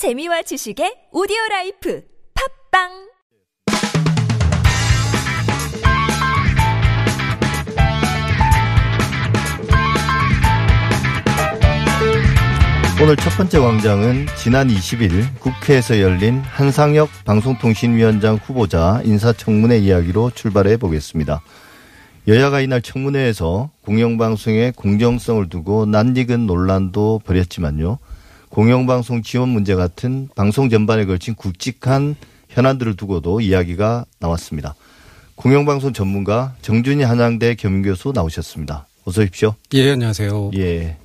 재미와 지식의 오디오 라이프 팟빵 오늘 첫 번째 광장은 지난 20일 국회에서 열린 한상혁 방송통신위원장 후보자 인사청문회 이야기로 출발해 보겠습니다. 여야가 이날 청문회에서 공영방송의 공정성을 두고 낯익은 논란도 벌였지만요. 공영방송 지원 문제 같은 방송 전반에 걸친 굵직한 현안들을 두고도 이야기가 나왔습니다. 공영방송 전문가 정준희 한양대 겸임교수 나오셨습니다. 어서 오십시오. 예, 안녕하세요. 예.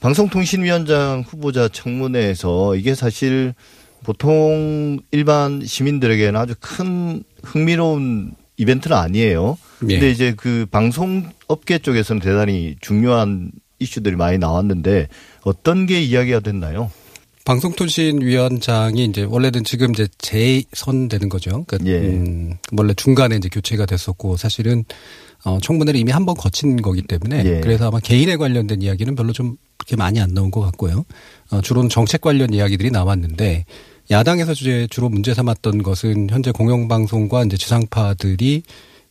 방송통신위원장 후보자 청문회에서 이게 사실 보통 일반 시민들에게는 아주 큰 흥미로운 이벤트는 아니에요. 예. 근데 이제 그 방송업계 쪽에서는 대단히 중요한 이슈들이 많이 나왔는데 어떤 게 이야기가 됐나요? 방송통신위원장이 이제 원래는 지금 이제 재선되는 거죠. 그러니까 예. 음, 원래 중간에 이제 교체가 됐었고 사실은 어, 청문회를 이미 한 번 거친 거기 때문에 예. 그래서 아마 개인에 관련된 이야기는 별로 좀 그렇게 많이 안 나온 것 같고요. 어, 주로는 정책 관련 이야기들이 나왔는데 야당에서 이제 주로 문제 삼았던 것은 현재 공영방송과 이제 지상파들이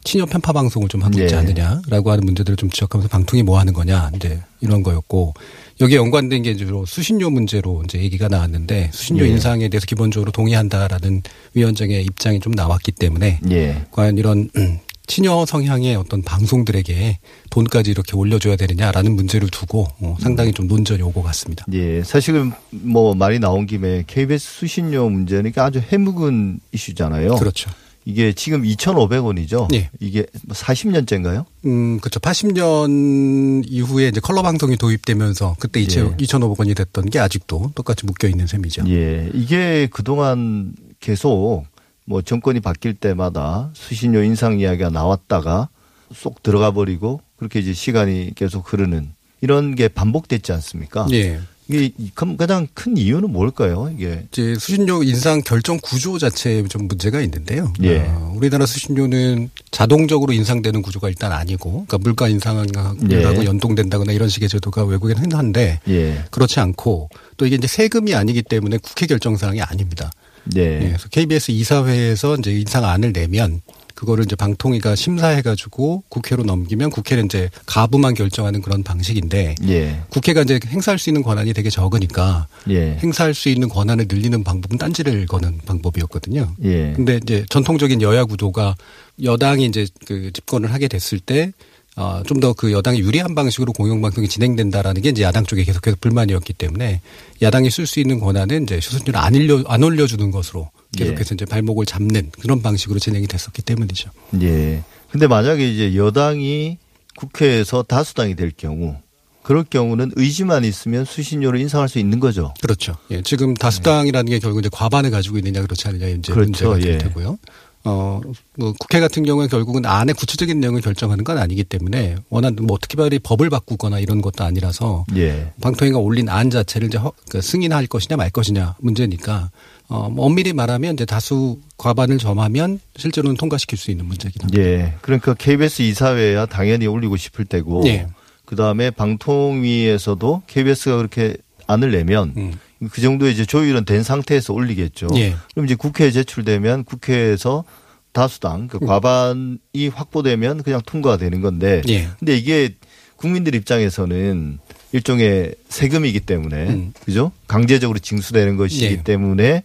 친여 편파 방송을 좀 하고 있지 예. 않느냐라고 하는 문제들을 좀 지적하면서 방통이 뭐 하는 거냐 이제 이런 거였고 여기에 연관된 게 주로 수신료 문제로 이제 얘기가 나왔는데 수신료 예. 인상에 대해서 기본적으로 동의한다라는 위원장의 입장이 좀 나왔기 때문에 예. 과연 이런 음, 친여 성향의 어떤 방송들에게 돈까지 이렇게 올려줘야 되느냐라는 문제를 두고 어, 상당히 좀 논전이 오고 갔습니다. 예. 사실은 뭐 말이 나온 김에 KBS 수신료 이게 아주 해묵은 이슈잖아요. 그렇죠. 이게 지금 2,500원이죠. 예. 이게 40년째인가요? 음, 그렇죠. 80년 이후에 이제 컬러 방송이 도입되면서 그때 2,000, 예. 2,500원이 됐던 게 아직도 똑같이 묶여 있는 셈이죠. 예. 이게 그동안 계속 뭐 정권이 바뀔 때마다 수신료 인상 이야기가 나왔다가 쏙 들어가 버리고 그렇게 이제 시간이 계속 흐르는 이런 게 반복됐지 않습니까? 예. 이게 그럼 가장 큰 이유는 뭘까요? 이게 이제 수신료 인상 결정 구조 자체에 좀 문제가 있는데요. 예. 어, 우리나라 수신료는 자동적으로 인상되는 구조가 일단 아니고, 그러니까 물가 인상하고 예. 연동된다거나 이런 식의 제도가 외국에는 흔한데 예. 그렇지 않고 또 이게 이제 세금이 아니기 때문에 국회 결정 사항이 아닙니다. 예. 예, 그래서 KBS 이사회에서 이제 인상안을 내면 그거를 이제 방통위가 심사해가지고 국회로 넘기면 국회는 이제 가부만 결정하는 그런 방식인데 예. 국회가 이제 행사할 수 있는 권한이 되게 적으니까 예. 행사할 수 있는 권한을 늘리는 방법은 딴지를 거는 방법이었거든요. 예. 근데 이제 전통적인 여야 구도가 여당이 이제 그 집권을 하게 됐을 때 어, 좀 더 그 여당이 유리한 방식으로 공영방송이 진행된다라는 게 이제 야당 쪽에 계속해서 불만이었기 때문에 야당이 쓸 수 있는 권한은 이제 수순료를 안 올려 안 올려주는 것으로 계속해서 이제 발목을 잡는 그런 방식으로 진행이 됐었기 때문이죠. 예. 근데 만약에 이제 여당이 국회에서 다수당이 될 경우 그럴 경우는 의지만 있으면 수신료를 인상할 수 있는 거죠. 그렇죠. 예, 지금 다수당이라는 게 결국 이제 과반을 가지고 있느냐 그렇지 않느냐 이제 그렇죠. 문제가 될 예. 테고요. 어, 뭐 국회 같은 경우에 결국은 안에 구체적인 내용을 결정하는 건 아니기 때문에 워낙 뭐 어떻게 말이 법을 바꾸거나 이런 것도 아니라서 예. 방통위가 올린 안 자체를 이제 허, 그 승인할 것이냐 말 것이냐 문제니까 어, 뭐 엄밀히 말하면 이제 다수 과반을 점하면 실제로는 통과시킬 수 있는 문제긴 합니다. 예. 그러니까 KBS 이사회야 당연히 올리고 싶을 때고 예. 그 다음에 방통위에서도 KBS가 그렇게 안을 내면 음. 그 정도 이제 조율은 된 상태에서 올리겠죠. 예. 그럼 이제 국회에 제출되면 국회에서 다수당 음. 그 과반이 확보되면 그냥 통과가 되는 건데 예. 근데 이게 국민들 입장에서는 일종의 세금이기 때문에 음. 그죠? 강제적으로 징수되는 것이기 예. 때문에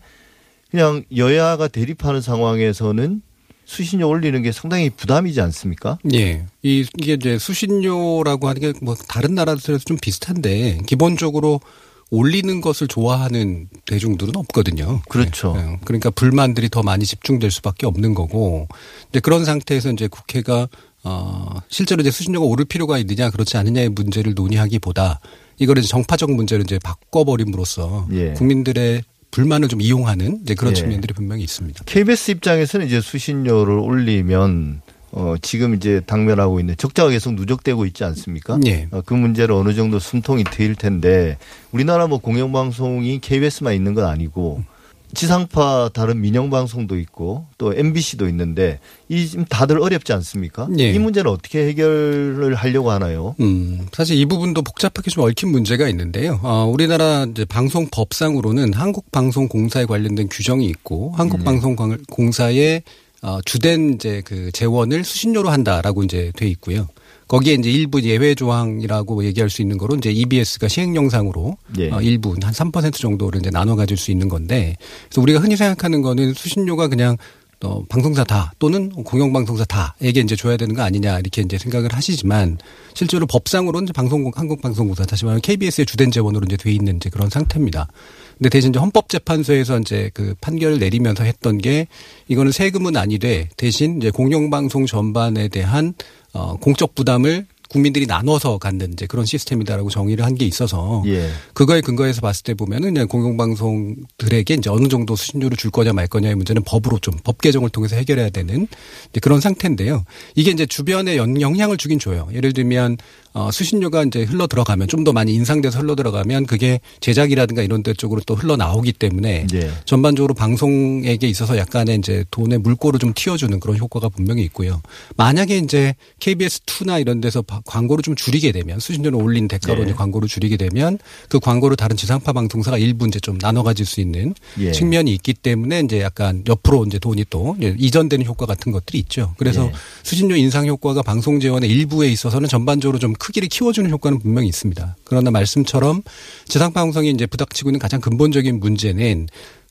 그냥 여야가 대립하는 상황에서는 수신료 올리는 게 상당히 부담이지 않습니까? 예. 이, 이게 이제 수신료라고 하는 게 뭐 다른 나라들에서 좀 비슷한데 기본적으로 올리는 것을 좋아하는 대중들은 없거든요. 그렇죠. 예. 그러니까 불만들이 더 많이 집중될 수밖에 없는 거고. 이제 그런 상태에서 이제 국회가 어 실제로 이제 수신료가 오를 필요가 있느냐 그렇지 않느냐의 문제를 논의하기보다 이거를 이제 정파적 문제를 이제 바꿔버림으로써 예. 국민들의 불만을 좀 이용하는 이제 그런 예. 측면들이 분명히 있습니다. KBS 입장에서는 이제 수신료를 올리면 어 지금 이제 당면하고 있는 적자가 계속 누적되고 있지 않습니까? 예. 어, 그 문제를 어느 정도 숨통이 트일 텐데 우리나라 뭐 공영방송이 KBS만 있는 건 아니고 지상파 다른 민영 방송도 있고 또 MBC도 있는데 이 지금 다들 어렵지 않습니까? 예. 이 문제는 어떻게 해결을 하려고 하나요? 음, 사실 이 부분도 복잡하게 좀 얽힌 문제가 있는데요. 어, 우리나라 이제 방송법상으로는 한국방송공사에 관련된 규정이 있고 한국방송공사의 어, 주된 이제 그 재원을 수신료로 한다라고 이제 돼 있고요. 거기에 이제 일부 예외 조항이라고 얘기할 수 있는 거로 이제 EBS가 시행 영상으로 예. 어, 일부 한 3% 정도를 이제 나눠 가질 수 있는 건데 그래서 우리가 흔히 생각하는 거는 수신료가 그냥 어, 방송사 다 또는 공영방송사 다에게 이제 줘야 되는 거 아니냐 이렇게 이제 생각을 하시지만 실제로 법상으로는 이제 방송 한국방송공사 다시 말하면 KBS의 주된 재원으로 이제 돼 있는 이제 그런 상태입니다. 근데 대신 이제 헌법재판소에서 이제 그 판결을 내리면서 했던 게 이거는 세금은 아니되 대신 이제 공영방송 전반에 대한 어 공적 부담을 국민들이 나눠서 갖는 이제 그런 시스템이다라고 정의를 한 게 있어서 예. 그거에 근거해서 봤을 때 보면은 그냥 공영방송들에게 이제 어느 정도 수신료를 줄 거냐 말 거냐의 문제는 법으로 좀 법 개정을 통해서 해결해야 되는 그런 상태인데요. 이게 이제 주변에 영- 영향을 주긴 줘요. 예를 들면 어, 수신료가 이제 흘러 들어가면 좀 더 많이 인상돼서 흘러 들어가면 그게 제작이라든가 이런 데 쪽으로 또 흘러 나오기 때문에 예. 전반적으로 방송에게 있어서 약간의 이제 돈의 물꼬를 좀 틔워주는 그런 효과가 분명히 있고요. 만약에 이제 KBS 2나 이런 데서 바- 광고를 좀 줄이게 되면 수신료를 올린 대가로 네. 이제 광고를 줄이게 되면 그 광고를 다른 지상파 방송사가 일부 이제 좀 나눠 가질 수 있는 예. 측면이 있기 때문에 이제 약간 옆으로 이제 돈이 또 이전되는 효과 같은 것들이 있죠. 그래서 예. 수신료 인상 효과가 방송 재원의 일부에 있어서는 전반적으로 좀 크기를 키워주는 효과는 분명히 있습니다. 그러나 말씀처럼 지상파 방송이 이제 부닥치고 있는 가장 근본적인 문제는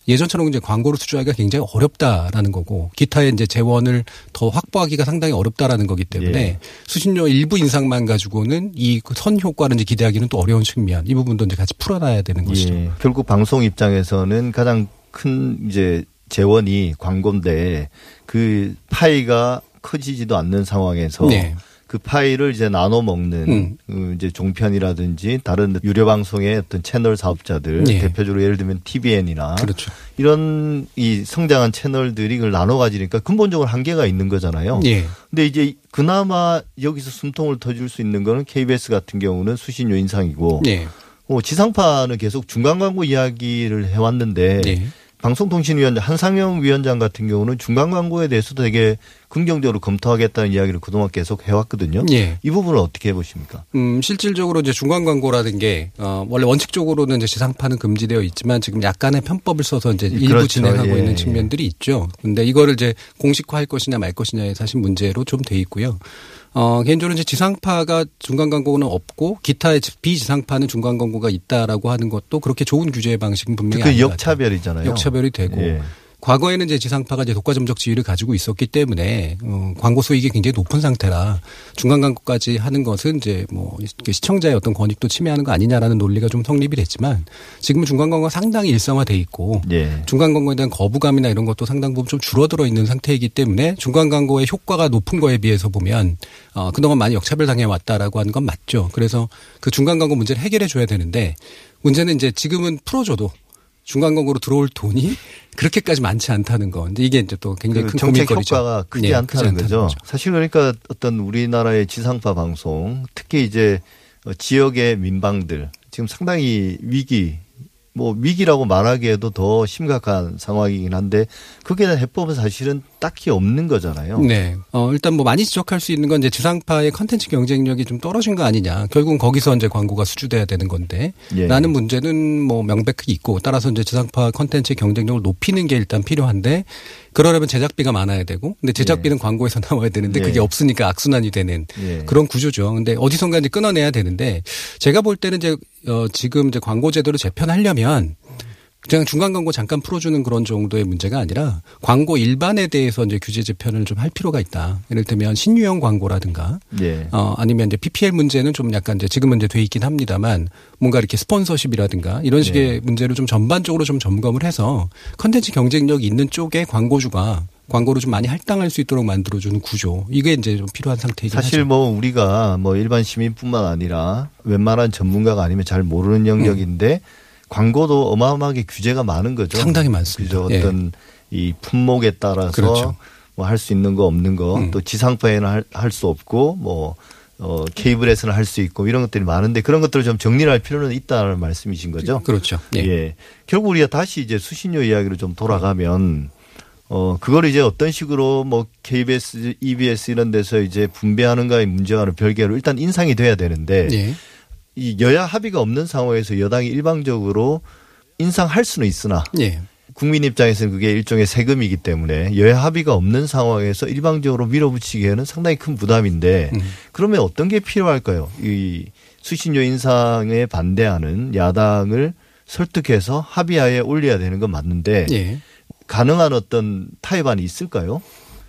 예전처럼 이제 광고를 수주하기가 굉장히 어렵다라는 거고 기타의 이제 재원을 더 확보하기가 상당히 어렵다라는 거기 때문에 예. 수신료 일부 인상만 가지고는 이 선 효과를 이제 기대하기는 또 어려운 측면 이 부분도 이제 같이 풀어놔야 되는 것이죠. 예. 결국 방송 입장에서는 가장 큰 이제 재원이 광고인데 그 파이가 커지지도 않는 상황에서 네. 그 파이를 이제 나눠 먹는 음. 그 이제 종편이라든지 다른 유료 방송의 어떤 채널 사업자들 예. 대표적으로 예를 들면 TVN이나 그렇죠. 이런 이 성장한 채널들이 그걸 나눠 가지니까 근본적으로 한계가 있는 거잖아요. 예. 근데 이제 그나마 여기서 숨통을 터줄 수 있는 거는 KBS 같은 경우는 수신료 인상이고 예. 어, 지상파는 계속 중간 광고 이야기를 해왔는데 예. 방송통신위원장 한상영 위원장 같은 경우는 중간 광고에 대해서도 되게 긍정적으로 검토하겠다는 이야기를 그동안 계속 해왔거든요. 예. 이 부분은 어떻게 보십니까? 음, 실질적으로 이제 중간 광고라는 게, 어, 원래 원칙적으로는 이제 지상파는 금지되어 있지만 지금 약간의 편법을 써서 이제 일부 그렇죠. 진행하고 예, 있는 예. 측면들이 있죠. 근데 이거를 이제 공식화할 것이냐 말 것이냐의 사실 문제로 좀 돼 있고요. 어, 개인적으로 이제 지상파가 중간 광고는 없고 기타의 비지상파는 중간 광고가 있다라고 하는 것도 그렇게 좋은 규제의 방식은 분명히 그. 역차별이잖아요. 역차별이 되고 예. 과거에는 이제 지상파가 이제 독과 점적 지위를 가지고 있었기 때문에 어, 광고 수익이 굉장히 높은 상태라 중간 광고까지 하는 것은 이제 뭐 시청자의 어떤 권익도 침해하는 거 아니냐라는 논리가 좀 성립이 됐지만 지금은 중간 광고가 상당히 일상화돼 있고 예. 중간 광고에 대한 거부감이나 이런 것도 상당 부분 좀 줄어들어 있는 상태이기 때문에 중간 광고의 효과가 높은 거에 비해서 보면 어, 그동안 많이 역차별 당해 왔다라고 하는 건 맞죠. 그래서 그 중간 광고 문제를 해결해 줘야 되는데 문제는 이제 지금은 풀어줘도 중간 광고로 들어올 돈이 그렇게까지 많지 않다는 거. 근데 이게 이제 또 굉장히 그 큰 정책 고민거리죠. 효과가 크지 네, 않다는 거죠. 사실 그러니까 어떤 우리나라의 지상파 방송, 특히 이제 어, 지역의 민방들 지금 상당히 위기, 뭐 위기라고 말하기에도 더 심각한 상황이긴 한데 그게 대한 해법은 사실은 딱히 없는 거잖아요. 네. 어, 일단 뭐 많이 지적할 수 있는 건 이제 지상파의 컨텐츠 경쟁력이 좀 떨어진 거 아니냐. 결국은 거기서 이제 광고가 수주돼야 되는 건데. 예. 라는 문제는 뭐 명백히 있고 따라서 이제 지상파 컨텐츠의 경쟁력을 높이는 게 일단 필요한데 그러려면 제작비가 많아야 되고 근데 제작비는 광고에서 나와야 되는데 예. 그게 없으니까 악순환이 되는 예. 그런 구조죠. 근데 어디선가 이제 끊어내야 되는데 제가 볼 때는 이제 어 지금 이제 광고 제도를 재편하려면 그냥 중간 광고 잠깐 풀어주는 그런 정도의 문제가 아니라 광고 일반에 대해서 이제 규제 재편을 좀 할 필요가 있다. 예를 들면 신유형 광고라든가 예. 어, 아니면 이제 PPL 문제는 좀 약간 이제 지금은 이제 돼 있긴 합니다만 뭔가 이렇게 스폰서십이라든가 이런 식의 네. 문제를 좀 전반적으로 좀 점검을 해서 컨텐츠 경쟁력이 있는 쪽에 광고주가 광고를 좀 많이 할당할 수 있도록 만들어주는 구조 이게 이제 좀 필요한 상태이긴 사실 하죠. 뭐 우리가 뭐 일반 시민뿐만 아니라 웬만한 전문가가 아니면 잘 모르는 영역인데 광고도 어마어마하게 규제가 많은 거죠. 상당히 많습니다. 그죠. 예. 어떤 이 품목에 따라서 그렇죠. 뭐할 수 있는 거 없는 거 음. 또 지상파에는 할 수 없고 뭐 어, 케이블에서는 할 수 있고 이런 것들이 많은데 그런 것들을 좀 정리를 할 필요는 있다는 말씀이신 거죠? 그렇죠. 예. 예. 결국 우리가 다시 이제 수신료 이야기로 좀 돌아가면 어, 그걸 이제 어떤 식으로 뭐 KBS, EBS 이런 데서 이제 분배하는가의 문제와는 별개로 일단 인상이 돼야 되는데 예. 이 여야 합의가 없는 상황에서 여당이 일방적으로 인상할 수는 있으나 예. 국민 입장에서는 그게 일종의 세금이기 때문에 여야 합의가 없는 상황에서 일방적으로 밀어붙이기에는 상당히 큰 부담인데 음. 그러면 어떤 게 필요할까요? 이 수신료 인상에 반대하는 야당을 설득해서 합의하에 올려야 되는 건 맞는데 예. 가능한 어떤 타협안이 있을까요?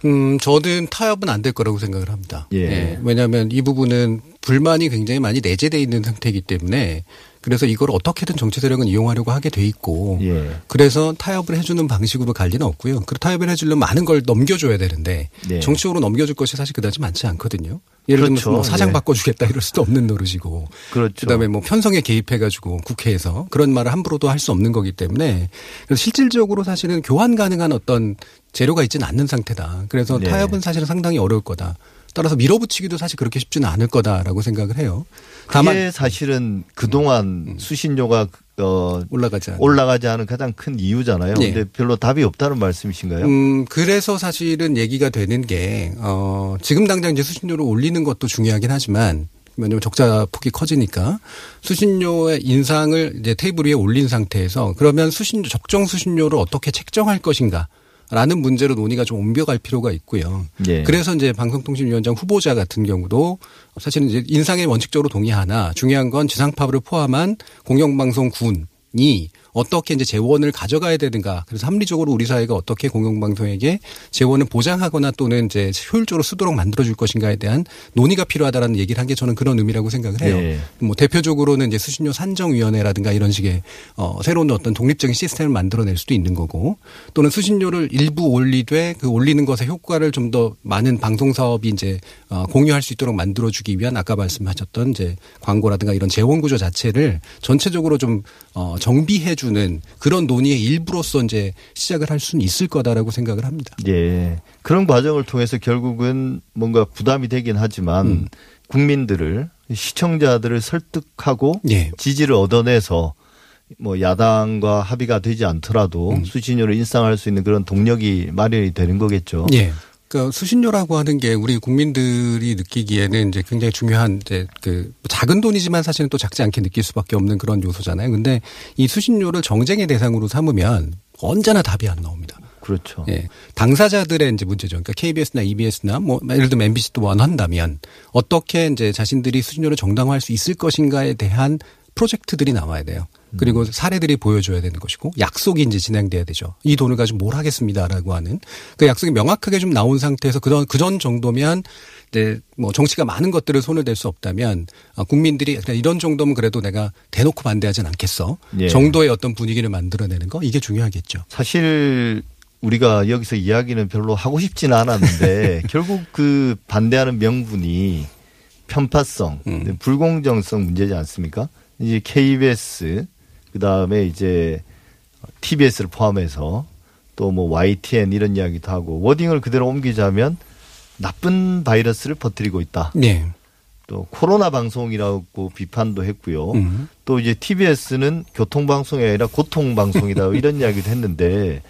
음, 저는 타협은 안 될 거라고 생각을 합니다. 예. 왜냐하면 이 부분은 불만이 굉장히 많이 내재돼 있는 상태이기 때문에 그래서 이걸 어떻게든 정치 세력은 이용하려고 하게 돼 있고 예. 그래서 타협을 해주는 방식으로 갈 리는 없고요. 그 타협을 해주려면 많은 걸 넘겨줘야 되는데 네. 정치적으로 넘겨줄 것이 사실 그다지 많지 않거든요. 예를 들면 그렇죠. 뭐 사장 예. 바꿔주겠다 이럴 수도 없는 노릇이고 그렇죠. 그다음에 뭐 편성에 개입해가지고 국회에서 그런 말을 함부로도 할 수 없는 거기 때문에 그래서 실질적으로 사실은 교환 가능한 어떤 재료가 있지는 않는 상태다. 그래서 네. 타협은 사실은 상당히 어려울 거다. 따라서 밀어붙이기도 사실 그렇게 쉽지는 않을 거다라고 생각을 해요. 다만 음. 사실은 그동안 수신료가 어 올라가지 않은. 올라가지 않은 가장 큰 이유잖아요. 예. 근데 별로 답이 없다는 말씀이신가요? 음, 그래서 사실은 얘기가 되는 게, 어, 지금 당장 이제 수신료를 올리는 것도 중요하긴 하지만, 왜냐면 적자 폭이 커지니까 수신료의 인상을 이제 테이블 위에 올린 상태에서 그러면 수신료, 적정 수신료를 어떻게 책정할 것인가. 라는 문제로 논의가 좀 옮겨갈 필요가 있고요. 예. 그래서 이제 방송통신위원장 후보자 같은 경우도 사실은 이제 인상에 원칙적으로 동의하나 중요한 건 지상파를 포함한 공영방송군이 어떻게 이제 재원을 가져가야 되는가. 그래서 합리적으로 우리 사회가 어떻게 공영방송에게 재원을 보장하거나 또는 이제 효율적으로 쓰도록 만들어줄 것인가에 대한 논의가 필요하다라는 얘기를 한 게 저는 그런 의미라고 생각을 해요. 예. 뭐 대표적으로는 이제 수신료 산정위원회라든가 이런 식의 어 새로운 어떤 독립적인 시스템을 만들어낼 수도 있는 거고 또는 수신료를 일부 올리되 그 올리는 것의 효과를 좀 더 많은 방송 사업이 이제 어 공유할 수 있도록 만들어주기 위한 아까 말씀하셨던 이제 광고라든가 이런 재원 구조 자체를 전체적으로 좀 어 정비해 주는 그런 논의의 일부로서 이제 시작을 할 수는 있을 거다라고 생각을 합니다. 예. 그런 과정을 통해서 결국은 뭔가 부담이 되긴 하지만 음. 국민들을 시청자들을 설득하고 예. 지지를 얻어내서 뭐 야당과 합의가 되지 않더라도 음. 수신료를 인상할 수 있는 그런 동력이 마련이 되는 거겠죠. 예. 그러니까 수신료라고 하는 게 우리 국민들이 느끼기에는 이제 굉장히 중요한 이제 그 작은 돈이지만 사실은 또 작지 않게 느낄 수밖에 없는 그런 요소잖아요. 근데 이 수신료를 정쟁의 대상으로 삼으면 언제나 답이 안 나옵니다. 그렇죠. 예. 당사자들의 이제 문제죠. 그러니까 KBS나 EBS나 뭐 예를 들면 MBC도 원한다면 어떻게 이제 자신들이 수신료를 정당화할 수 있을 것인가에 대한 프로젝트들이 나와야 돼요. 그리고 사례들이 보여줘야 되는 것이고 약속이 이제 진행돼야 되죠. 이 돈을 가지고 뭘 하겠습니다라고 하는 그 약속이 명확하게 좀 나온 상태에서 그전 그전 정도면 이제 뭐 정치가 많은 것들을 손을 댈 수 없다면 아, 국민들이 이런 정도면 그래도 내가 대놓고 반대하진 않겠어. 예. 정도의 어떤 분위기를 만들어내는 거 이게 중요하겠죠. 사실 우리가 여기서 이야기는 별로 하고 싶지는 않았는데 결국 그 반대하는 명분이 편파성, 음. 불공정성 문제지 않습니까? 이제 KBS 그 다음에 이제 TBS를 포함해서 또 뭐 YTN 이런 이야기도 하고 워딩을 그대로 옮기자면 나쁜 바이러스를 퍼뜨리고 있다. 네. 또 코로나 방송이라고 비판도 했고요. 음. 또 이제 TBS는 교통 방송이 아니라 고통 방송이다 이런 이야기도 했는데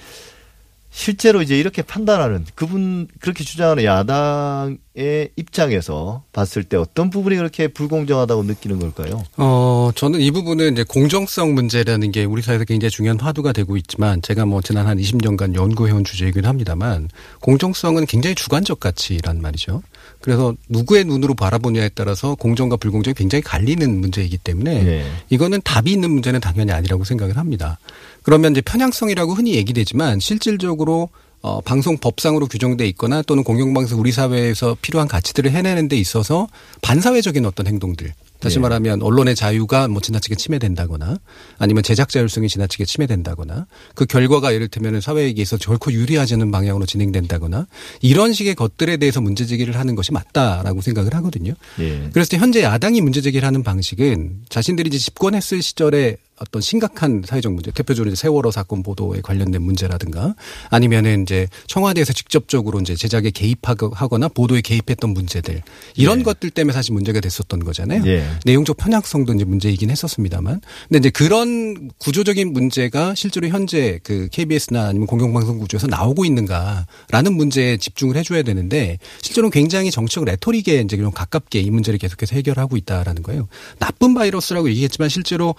실제로 이제 이렇게 판단하는 그분 그렇게 주장하는 야당의 입장에서 봤을 때 어떤 부분이 그렇게 불공정하다고 느끼는 걸까요? 어, 저는 이 부분은 이제 공정성 문제라는 게 우리 사회에서 굉장히 중요한 화두가 되고 있지만 제가 뭐 지난 한 20년간 연구해온 주제이긴 합니다만 공정성은 굉장히 주관적 가치란 말이죠. 그래서 누구의 눈으로 바라보냐에 따라서 공정과 불공정이 굉장히 갈리는 문제이기 때문에 네. 이거는 답이 있는 문제는 당연히 아니라고 생각을 합니다. 그러면 이제 편향성이라고 흔히 얘기되지만 실질적으로 어, 방송 법상으로 규정돼 있거나 또는 공영방송 우리 사회에서 필요한 가치들을 해내는 데 있어서 반사회적인 어떤 행동들 다시 예. 말하면 언론의 자유가 뭐 지나치게 침해된다거나 아니면 제작 자율성이 지나치게 침해된다거나 그 결과가 이를테면 사회에게 있어 결코 유리하지 않은 방향으로 진행된다거나 이런 식의 것들에 대해서 문제 제기를 하는 것이 맞다라고 생각을 하거든요. 예. 그래서 현재 야당이 문제 제기를 하는 방식은 자신들이 이제 집권했을 시절에 어떤 심각한 사회적 문제, 대표적으로 이제 세월호 사건 보도에 관련된 문제라든가 아니면은 이제 청와대에서 직접적으로 이제 제작에 개입하거나 보도에 개입했던 문제들 이런 예. 것들 때문에 사실 문제가 됐었던 거잖아요. 예. 내용적 편향성도 이제 문제이긴 했었습니다만. 근데 이제 그런 구조적인 문제가 실제로 현재 그 KBS나 아니면 공영방송 구조에서 나오고 있는가라는 문제에 집중을 해줘야 되는데 실제로는 굉장히 정치적 레토릭에 이제 좀 가깝게 이 문제를 계속해서 해결하고 있다라는 거예요. 나쁜 바이러스라고 얘기했지만 실제로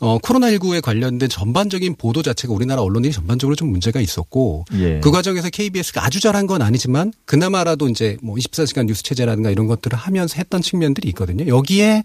어, 코로나19에 관련된 전반적인 보도 자체가 우리나라 언론들이 전반적으로 좀 문제가 있었고 예. 그 과정에서 KBS가 아주 잘한 건 아니지만 그나마라도 이제 뭐 24시간 뉴스 체제라든가 이런 것들을 하면서 했던 측면들이 있거든요. 여기에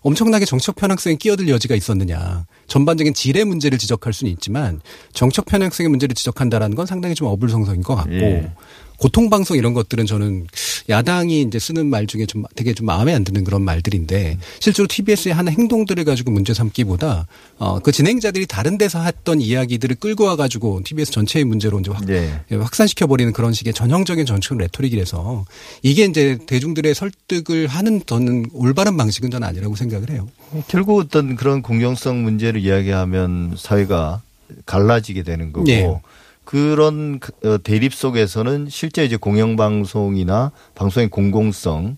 엄청나게 정책 편향성에 끼어들 여지가 있었느냐. 전반적인 질의 문제를 지적할 수는 있지만 정책 편향성의 문제를 지적한다라는 건 상당히 좀 어불성성인 것 같고 예. 고통 방송 이런 것들은 저는 야당이 이제 쓰는 말 중에 좀 되게 좀 마음에 안 드는 그런 말들인데 실제로 TBS의 하는 행동들을 가지고 문제 삼기보다 어, 그 진행자들이 다른 데서 했던 이야기들을 끌고 와 가지고 TBS 전체의 문제로 이제 확, 예. 예, 확산시켜 버리는 그런 식의 전형적인 정치적 레토릭이라서 이게 이제 대중들의 설득을 하는 더는 올바른 방식은 저는 아니라고 생각을 해요. 결국 어떤 그런 공정성 문제를 이야기하면 사회가 갈라지게 되는 거고 예. 그런 그, 어, 대립 속에서는 실제 이제 공영방송이나 방송의 공공성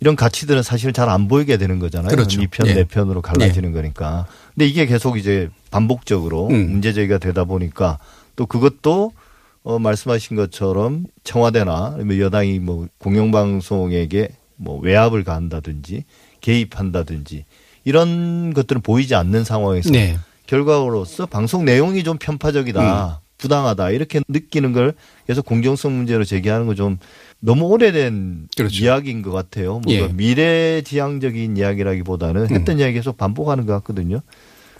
이런 가치들은 사실 잘 안 보이게 되는 거잖아요. 그렇죠. 이 편, 예. 내 편으로 갈라지는 거니까. 근데 이게 계속 이제 반복적으로 음. 문제 제기가 되다 보니까 또 그것도 어, 말씀하신 것처럼 청와대나 여당이 뭐 공영방송에게 뭐 외압을 가한다든지 개입한다든지 이런 것들은 보이지 않는 상황에서 네. 결과로서 방송 내용이 좀 편파적이다. 부당하다 이렇게 느끼는 걸 계속 공정성 문제로 제기하는 건좀 너무 오래된 그렇죠. 이야기인 것 같아요. 뭔가 예. 미래지향적인 이야기라기보다는 했던 이야기 계속 반복하는 것 같거든요.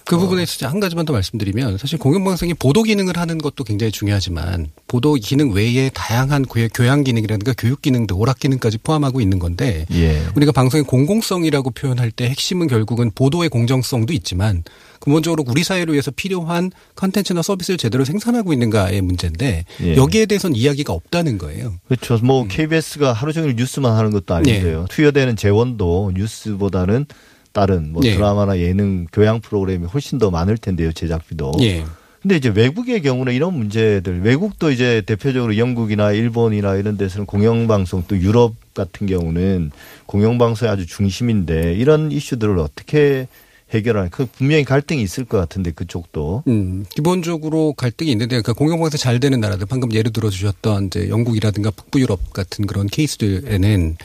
그 부분에 있어서 한 가지만 더 말씀드리면 사실 공영방송이 보도 기능을 하는 것도 굉장히 중요하지만 보도 기능 외에 다양한 교- 교양 기능이라든가 교육 기능도 오락 기능까지 포함하고 있는 건데 예. 우리가 방송의 공공성이라고 표현할 때 핵심은 결국은 보도의 공정성도 있지만 근본적으로 우리 사회를 위해서 필요한 컨텐츠나 서비스를 제대로 생산하고 있는가의 문제인데 예. 여기에 대해서는 이야기가 없다는 거예요. 그렇죠. 뭐 KBS가 하루 종일 뉴스만 하는 것도 아닌데요. 투여되는 재원도 뉴스보다는 다른 뭐 예. 드라마나 예능 교양 프로그램이 훨씬 더 많을 텐데요. 제작비도. 예. 근데 이제 외국의 경우는 이런 문제들 외국도 이제 대표적으로 영국이나 일본이나 이런 데서는 공영방송 또 유럽 같은 경우는 공영방송이 아주 중심인데 이런 이슈들을 어떻게 해결하는 그 분명히 갈등이 있을 것 같은데 그쪽도 음, 기본적으로 갈등이 있는데 그 공영방송 잘 되는 나라들 방금 예를 들어 주셨던 이제 영국이라든가 북부 유럽 같은 그런 케이스들에는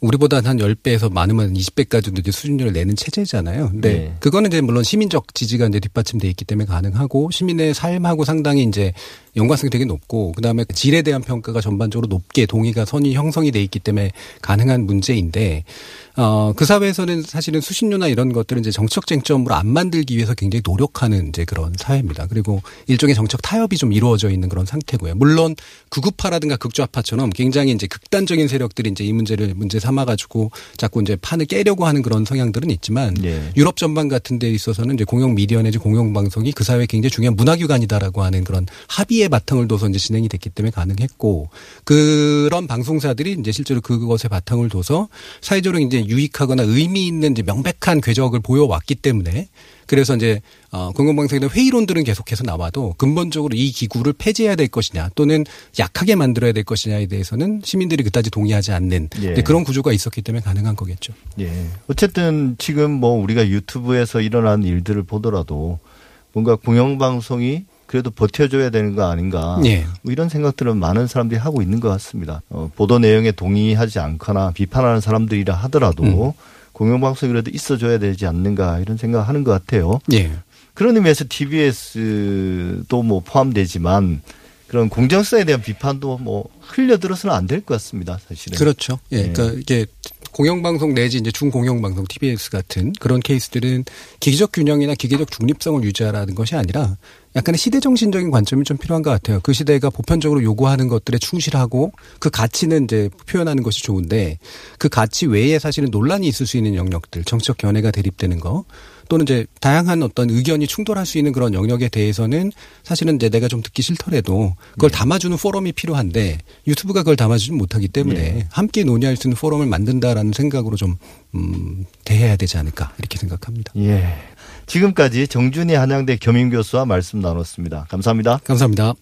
우리보다 한 10배에서 많으면 20배까지도 이제 수준료를 내는 체제잖아요. 근데 네. 그거는 이제 물론 시민적 지지가 이제 뒷받침돼 있기 때문에 가능하고 시민의 삶하고 상당히 이제 연관성이 되게 높고 그다음에 질에 대한 평가가 전반적으로 높게 동의가 선이 형성이 돼 있기 때문에 가능한 문제인데 어, 그 사회에서는 사실은 수신료나 이런 것들은 이제 정책 쟁점으로 안 만들기 위해서 굉장히 노력하는 이제 그런 사회입니다. 그리고 일종의 정책 타협이 좀 이루어져 있는 그런 상태고요. 물론 극우파라든가 극좌파처럼 굉장히 이제 극단적인 세력들이 이제 이 문제를 문제 삼아 가지고 자꾸 이제 판을 깨려고 하는 그런 성향들은 있지만 예. 유럽 전반 같은 데 있어서는 이제 공영 미디어 내지 공영 방송이 그 사회에 굉장히 중요한 문화기관이다라고 하는 그런 합의의 바탕을 둬서 이제 진행이 됐기 때문에 가능했고 그런 방송사들이 이제 실제로 그것에 바탕을 둬서 사회적으로 이제 유익하거나 의미 있는 이제 명백한 궤적을 보여왔기 때문에 그래서 이제 어 대한 회의론들은 계속해서 나와도 근본적으로 이 기구를 폐지해야 될 것이냐 또는 약하게 만들어야 될 것이냐에 대해서는 시민들이 그다지 동의하지 않는 예. 그런 구조가 있었기 때문에 가능한 거겠죠. 예. 어쨌든 지금 뭐 우리가 유튜브에서 일어난 일들을 보더라도 뭔가 공영방송이 그래도 버텨줘야 되는 거 아닌가. 예. 뭐 이런 생각들은 많은 사람들이 하고 있는 것 같습니다. 어, 보도 내용에 동의하지 않거나 비판하는 사람들이라 하더라도 음. 공영방송이 그래도 있어줘야 되지 않는가 이런 생각 하는 것 같아요. 예. 그런 의미에서 TBS도 뭐 포함되지만 그런 공정성에 대한 비판도 뭐 흘려들어서는 안 될 것 같습니다. 사실은. 그렇죠. 예. 네. 그러니까 이게 공영방송 내지 이제 중공영방송 TBS 같은 그런 케이스들은 기계적 균형이나 기계적 중립성을 유지하라는 것이 아니라 약간의 시대 정신적인 관점이 좀 필요한 것 같아요. 그 시대가 보편적으로 요구하는 것들에 충실하고 그 가치는 이제 표현하는 것이 좋은데 그 가치 외에 사실은 논란이 있을 수 있는 영역들, 정치적 견해가 대립되는 거 또는 이제 다양한 어떤 의견이 충돌할 수 있는 그런 영역에 대해서는 사실은 이제 내가 좀 듣기 싫더라도 그걸 담아주는 포럼이 필요한데 유튜브가 그걸 담아주지 못하기 때문에 예. 함께 논의할 수 있는 포럼을 만든다라는 생각으로 좀 음, 대해야 되지 않을까 이렇게 생각합니다. 예. 지금까지 정준희 한양대 겸임교수와 말씀 나눴습니다. 감사합니다. 감사합니다.